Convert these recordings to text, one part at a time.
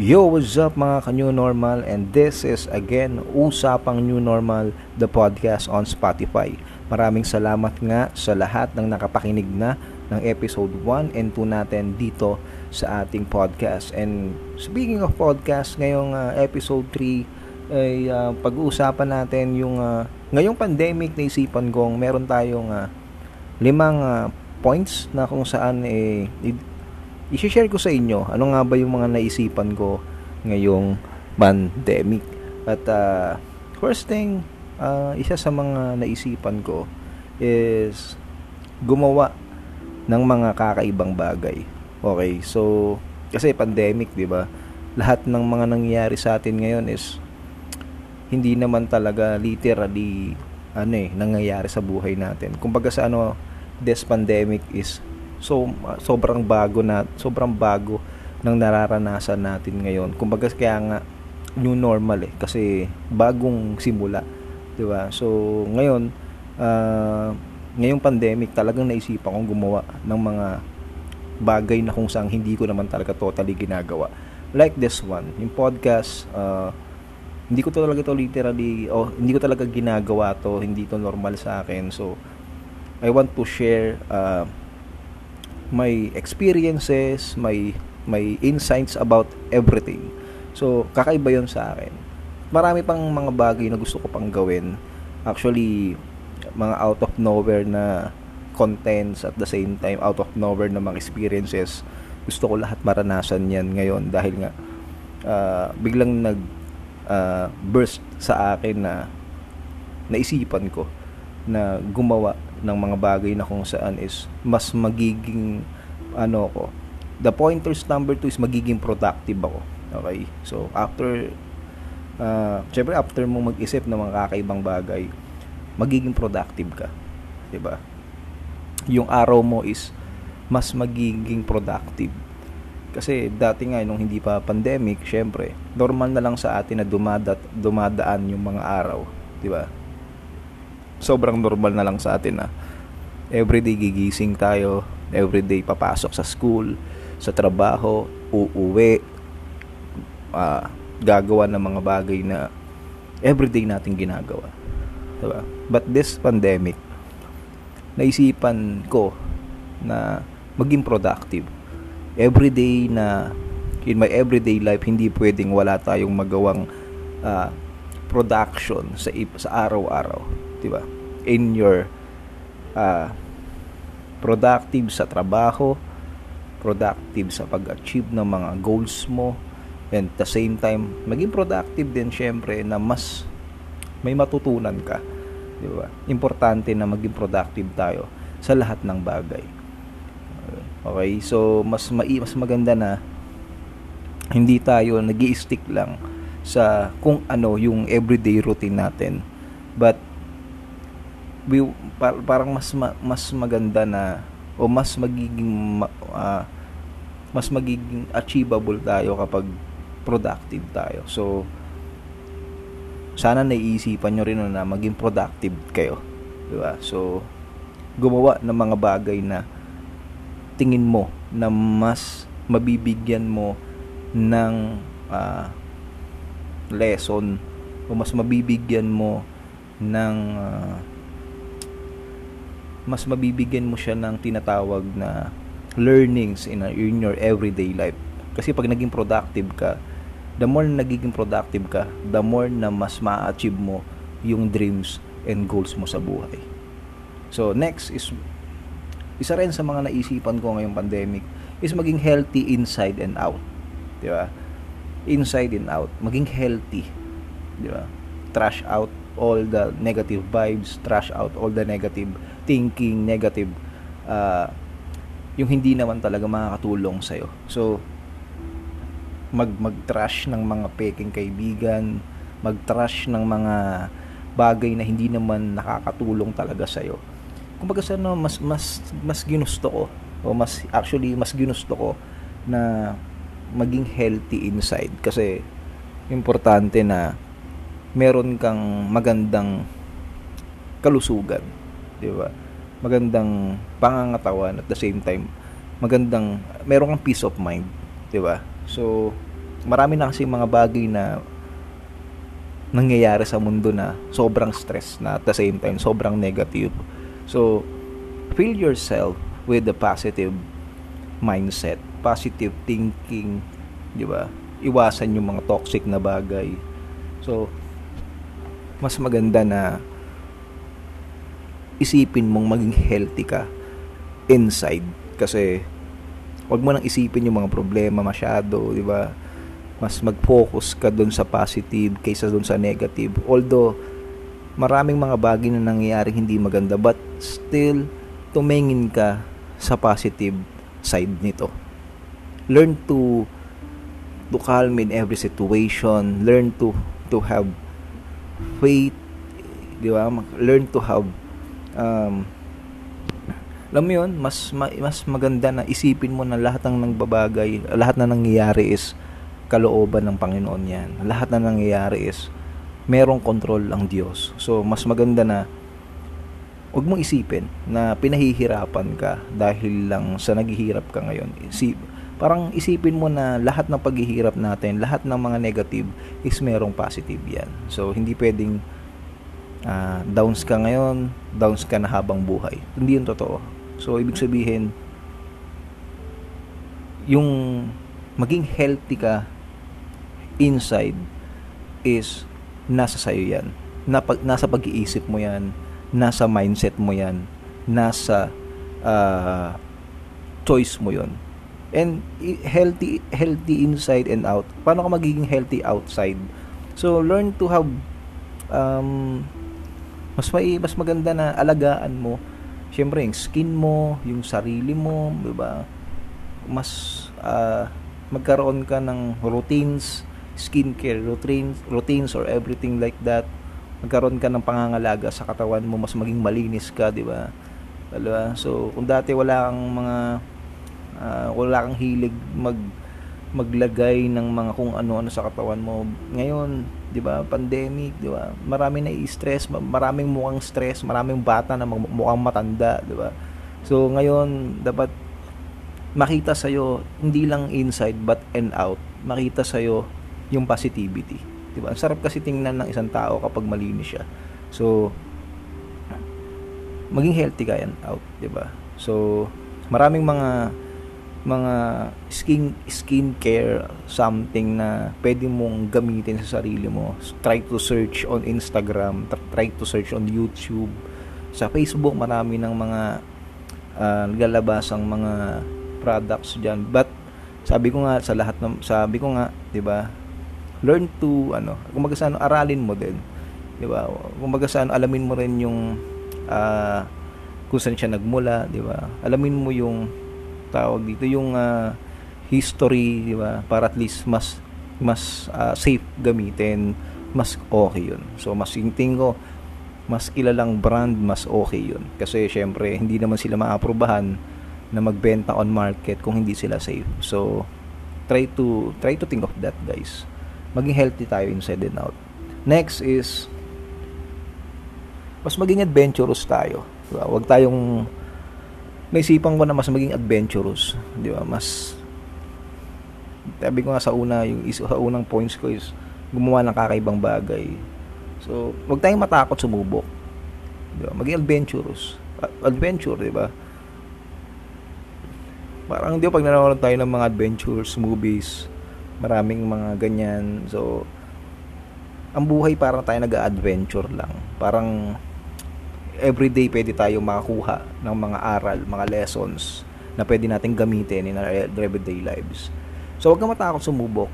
Yo, what's up mga ka-New Normal? And this is again, Usapang New Normal, the podcast on Spotify. Maraming salamat nga sa lahat ng nakapakinig na ng episode 1 and 2 natin dito sa ating podcast. And speaking of podcast, ngayong uh, episode 3 ay uh, pag-uusapan natin yung uh, ngayong pandemic naisipan kong meron tayong uh, limang uh, points na kung saan eh, i-share ko sa inyo ano nga ba yung mga naisipan ko ngayong pandemic. At uh, first thing, uh, isa sa mga naisipan ko is gumawa ng mga kakaibang bagay. Okay, so kasi pandemic, 'di ba? Lahat ng mga nangyayari sa atin ngayon is hindi naman talaga literally ano eh nangyayari sa buhay natin. Kumbaga sa ano this pandemic is so sobrang bago na sobrang bago ng nararanasan natin ngayon. Kumbaga kaya nga new normal eh kasi bagong simula, 'di ba? So ngayon uh, ngayong pandemic talagang naisipan kong gumawa ng mga bagay na kung saan hindi ko naman talaga totally ginagawa. Like this one, yung podcast, uh, hindi ko talaga to literally, oh, hindi ko talaga ginagawa to, hindi to normal sa akin. So, I want to share uh, my experiences, my my insights about everything. So, kakaiba 'yon sa akin. Marami pang mga bagay na gusto ko pang gawin. Actually, mga out of nowhere na contents at the same time out of nowhere na mga experiences. Gusto ko lahat maranasan 'yan ngayon dahil nga uh, biglang nag uh, burst sa akin na naisipan ko na gumawa ng mga bagay na kung saan is mas magiging ano ko the pointers number 2 is magiging productive ako. Okay? So after uh, syempre after mo mag-isip ng mga kakaibang bagay magiging productive ka. 'di ba? Yung araw mo is mas magiging productive. Kasi dati nga nung hindi pa pandemic syempre normal na lang sa atin na dumadat dumadaan yung mga araw. 'di ba sobrang normal na lang sa atin na everyday gigising tayo, everyday papasok sa school, sa trabaho, uuwi, uh, gagawa ng mga bagay na everyday natin ginagawa. Diba? But this pandemic, naisipan ko na maging productive. Everyday na in my everyday life hindi pwedeng wala tayong magawang uh, production sa sa araw-araw 'di ba? In your uh, productive sa trabaho, productive sa pag-achieve ng mga goals mo, and at the same time, maging productive din syempre na mas may matutunan ka. Di ba? Importante na maging productive tayo sa lahat ng bagay. Okay, so mas mai mas maganda na hindi tayo nag stick lang sa kung ano yung everyday routine natin. But we, parang mas mas maganda na o mas magiging uh, mas magiging achievable tayo kapag productive tayo. So sana naiisipan nyo rin na maging productive kayo. Di ba? So gumawa ng mga bagay na tingin mo na mas mabibigyan mo ng uh, lesson o mas mabibigyan mo ng uh, mas mabibigyan mo siya ng tinatawag na learnings in, a, in your everyday life. Kasi pag naging productive ka, the more na nagiging productive ka, the more na mas ma-achieve mo yung dreams and goals mo sa buhay. So, next is, isa rin sa mga naisipan ko ngayong pandemic is maging healthy inside and out. Di ba? Inside and out. Maging healthy. Di ba? Trash out all the negative vibes, trash out all the negative thinking, negative, uh, yung hindi naman talaga makakatulong sa'yo. So, mag mag-trash ng mga peking kaibigan, mag-trash ng mga bagay na hindi naman nakakatulong talaga sa iyo. Kumbaga sa no, mas mas mas ginusto ko o mas actually mas ginusto ko na maging healthy inside kasi importante na meron kang magandang kalusugan, 'di ba? Magandang pangangatawan at the same time magandang meron kang peace of mind, 'di ba? So marami na kasi mga bagay na nangyayari sa mundo na sobrang stress na at the same time sobrang negative. So, fill yourself with the positive mindset, positive thinking, di ba? Iwasan yung mga toxic na bagay. So, mas maganda na isipin mong maging healthy ka inside kasi wag mo nang isipin yung mga problema masyado, di ba? Mas mag-focus ka doon sa positive kaysa doon sa negative. Although maraming mga bagay na nangyayari hindi maganda but still tumingin ka sa positive side nito. Learn to to calm in every situation, learn to to have faith, di ba? Learn to have um, alam mo yun, mas, mas maganda na isipin mo na lahat ng nagbabagay, lahat na nangyayari is kalooban ng Panginoon yan. Lahat na nangyayari is merong control ang Diyos. So, mas maganda na huwag mong isipin na pinahihirapan ka dahil lang sa naghihirap ka ngayon. Isip, parang isipin mo na lahat ng paghihirap natin, lahat ng mga negative is merong positive yan. So, hindi pwedeng uh, downs ka ngayon, downs ka na habang buhay. Hindi yun totoo. So, ibig sabihin, yung maging healthy ka inside is nasa sayo yan. Na, nasa pag-iisip mo yan, nasa mindset mo yan, nasa uh, choice mo yon and healthy healthy inside and out paano ka magiging healthy outside so learn to have um, mas may mas maganda na alagaan mo syempre yung skin mo yung sarili mo di ba? Mas uh, magkaroon ka ng routines skincare routines routines or everything like that. Magkaroon ka ng pangangalaga sa katawan mo mas maging malinis ka di ba? Diba? so kung dati wala kang mga uh, wala kang hilig mag maglagay ng mga kung ano-ano sa katawan mo. Ngayon, 'di ba, pandemic, 'di ba? Marami na i-stress, maraming mukhang stress, maraming bata na mukhang matanda, 'di ba? So ngayon, dapat makita sa iyo hindi lang inside but and out. Makita sa iyo yung positivity, 'di ba? Sarap kasi tingnan ng isang tao kapag malinis siya. So maging healthy ka yan out, 'di ba? So maraming mga mga skin skin care something na pwede mong gamitin sa sarili mo. Try to search on Instagram try to search on YouTube. Sa Facebook marami ng mga uh, naglalabas ang mga products diyan but sabi ko nga sa lahat ng sabi ko nga 'di ba learn to ano kung sa aralin mo din 'di ba? Kung sa alamin mo rin yung uh, kung saan siya nagmula 'di ba? Alamin mo yung tawag dito yung uh, history, di ba? Para at least mas mas uh, safe gamitin, mas okay yun. So mas tingin ko mas kilalang brand, mas okay yun. Kasi syempre, hindi naman sila maaprubahan na magbenta on market kung hindi sila safe. So try to try to think of that, guys. Maging healthy tayo inside and out. Next is mas maging adventurous tayo. Diba? Huwag tayong naisipan ko na mas maging adventurous, di ba? Mas sabi ko nga sa una, yung isa sa unang points ko is gumawa ng kakaibang bagay. So, wag tayong matakot sumubok. Di ba? Maging adventurous. Adventure, di ba? Parang di ba pag nanonood tayo ng mga adventures movies, maraming mga ganyan. So, ang buhay parang tayo nag-adventure lang. Parang everyday pwede tayo makakuha ng mga aral, mga lessons na pwede natin gamitin in our everyday lives. So, huwag kang matakot sumubok.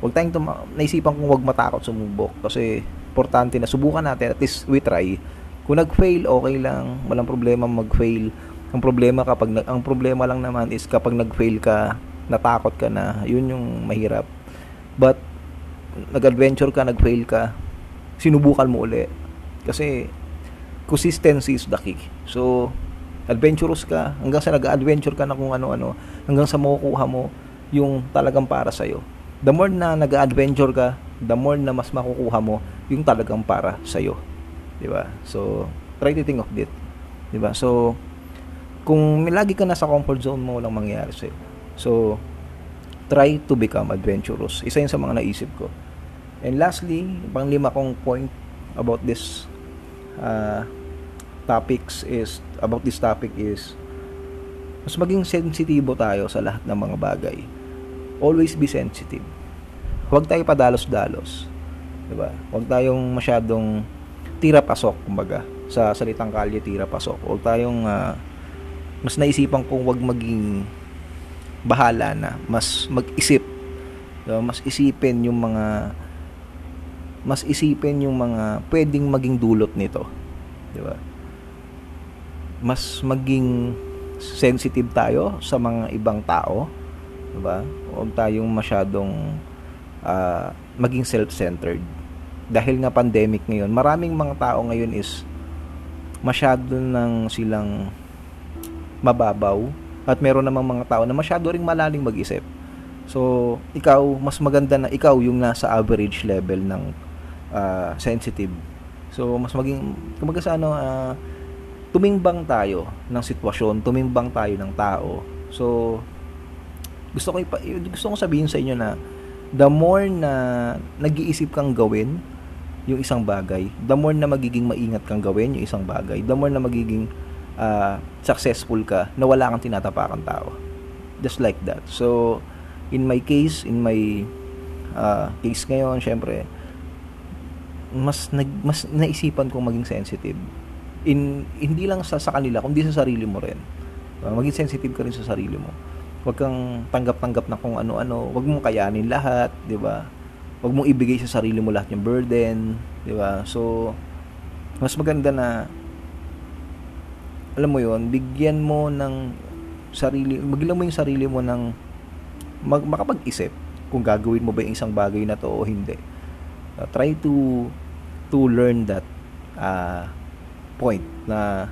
Huwag tayong tuma- naisipan kong huwag matakot sumubok kasi importante na subukan natin at least we try. Kung nag-fail, okay lang. Walang problema mag-fail. Ang problema kapag ang problema lang naman is kapag nag-fail ka, natakot ka na, yun yung mahirap. But nag-adventure ka, nag-fail ka, sinubukan mo uli. Kasi consistency is the key. So, adventurous ka, hanggang sa nag-adventure ka na kung ano-ano, hanggang sa makukuha mo yung talagang para sa'yo. The more na nag-adventure ka, the more na mas makukuha mo yung talagang para sa'yo. Ba? So, try to think of. Di ba? So, kung lagi ka nasa comfort zone mo, walang mangyayari sa'yo. So, try to become adventurous. Isa yun sa mga naisip ko. And lastly, pang lima kong point about this uh, topics is about this topic is mas maging sensitibo tayo sa lahat ng mga bagay. Always be sensitive. Huwag tayo padalos-dalos. 'Di ba? Huwag tayong masyadong tira pasok kumbaga sa salitang kalye tira pasok. Huwag tayong uh, mas naisipan kong wag maging bahala na, mas mag-isip. Diba? Mas isipin yung mga mas isipin yung mga pwedeng maging dulot nito. 'Di ba? Mas maging sensitive tayo sa mga ibang tao, 'di ba? Huwag tayong masyadong uh, maging self-centered. Dahil nga pandemic ngayon, maraming mga tao ngayon is masyado nang silang mababaw at meron namang mga tao na masyado ring malaling mag-isip. So, ikaw, mas maganda na ikaw yung nasa average level ng uh, sensitive. So, mas maging, kumaga sa ano, uh, tumimbang tayo ng sitwasyon, tumimbang tayo ng tao. So, gusto ko, ipa, gusto ko sabihin sa inyo na the more na nag-iisip kang gawin yung isang bagay, the more na magiging maingat kang gawin yung isang bagay, the more na magiging uh, successful ka na wala kang tinatapakan tao. Just like that. So, in my case, in my uh, case ngayon, syempre, mas nag, mas naisipan kong maging sensitive. In hindi lang sa sa kanila, kundi sa sarili mo rin. Uh, maging sensitive ka rin sa sarili mo. Huwag kang tanggap-tanggap na kung ano-ano. Huwag mong kayanin lahat, 'di ba? Huwag mong ibigay sa sarili mo lahat yung burden, 'di ba? So mas maganda na alam mo yon bigyan mo ng sarili, bigyan mo yung sarili mo ng mag, makapag-isip kung gagawin mo ba yung isang bagay na to o hindi. Uh, try to to learn that uh, point na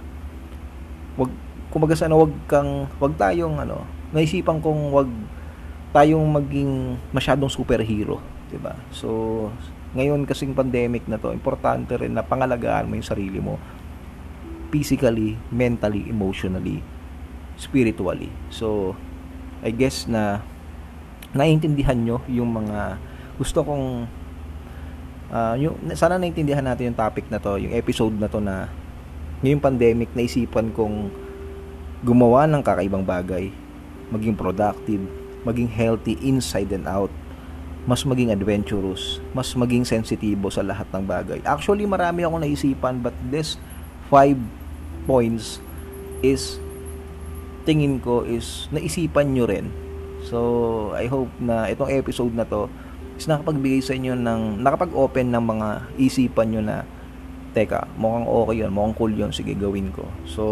wag kumaga sana wag kang wag tayong ano naisipan kong wag tayong maging masyadong superhero 'di ba so ngayon kasing pandemic na to importante rin na pangalagaan mo yung sarili mo physically, mentally, emotionally, spiritually. So, I guess na naiintindihan nyo yung mga gusto kong uh, yung, sana naiintindihan natin yung topic na to, yung episode na to na ngayong pandemic naisipan kong gumawa ng kakaibang bagay, maging productive, maging healthy inside and out, mas maging adventurous, mas maging sensitibo sa lahat ng bagay. Actually, marami akong naisipan but this five points is tingin ko is naisipan nyo rin. So, I hope na itong episode na to is nakapagbigay sa inyo ng, nakapag-open ng mga isipan nyo na, teka, mukhang okay yun, mukhang cool yun, sige gawin ko. So,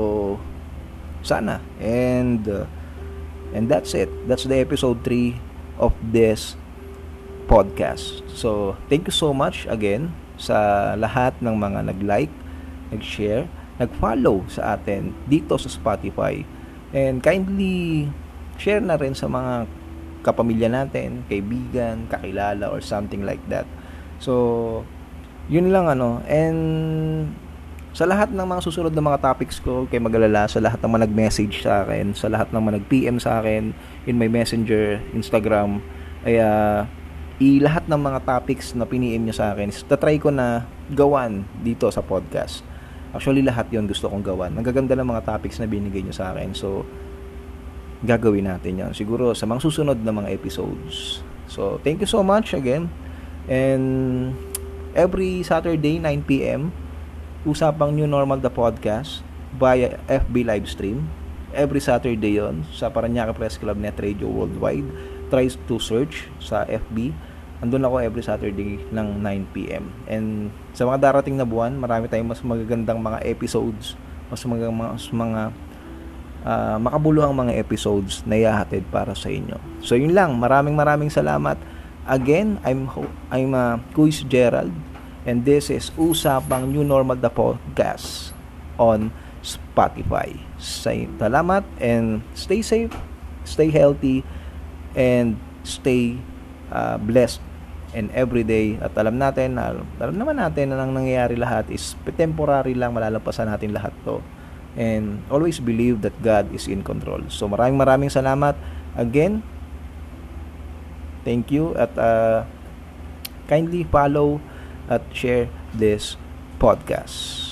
sana. And, uh, and that's it. That's the episode 3 of this podcast. So, thank you so much again sa lahat ng mga nag-like, nag-share, nag-follow sa atin dito sa Spotify. And kindly share na rin sa mga kapamilya natin, kaibigan, kakilala or something like that. So, yun lang ano. And sa lahat ng mga susunod na mga topics ko, kay magalala, sa lahat ng mga nag-message sa akin, sa lahat ng mga nag-PM sa akin in my messenger, Instagram, ay uh, i lahat ng mga topics na piniem niyo sa akin, tatry ko na gawan dito sa podcast. Actually, lahat yon gusto kong gawan. Ang gaganda ng mga topics na binigay nyo sa akin. So, gagawin natin yan. Siguro sa mga susunod na mga episodes. So, thank you so much again. And every Saturday, 9pm, usapang New Normal the Podcast via FB live stream. Every Saturday yon sa Paranaque Press Club Net Radio Worldwide. Tries to search sa FB andun ako every Saturday ng 9pm. And sa mga darating na buwan, marami tayong mas magagandang mga episodes, mas mga, mas mga uh, makabuluhang mga episodes na ihahatid para sa inyo. So yun lang, maraming maraming salamat. Again, I'm I'm uh, Kuis Gerald and this is Usapang New Normal the Podcast on Spotify. Salamat and stay safe, stay healthy, and stay uh, blessed and everyday at alam natin na alam naman natin na nang nangyayari lahat is temporary lang malalampasan natin lahat to. And always believe that God is in control. So maraming maraming salamat. Again Thank you at uh, kindly follow at share this podcast.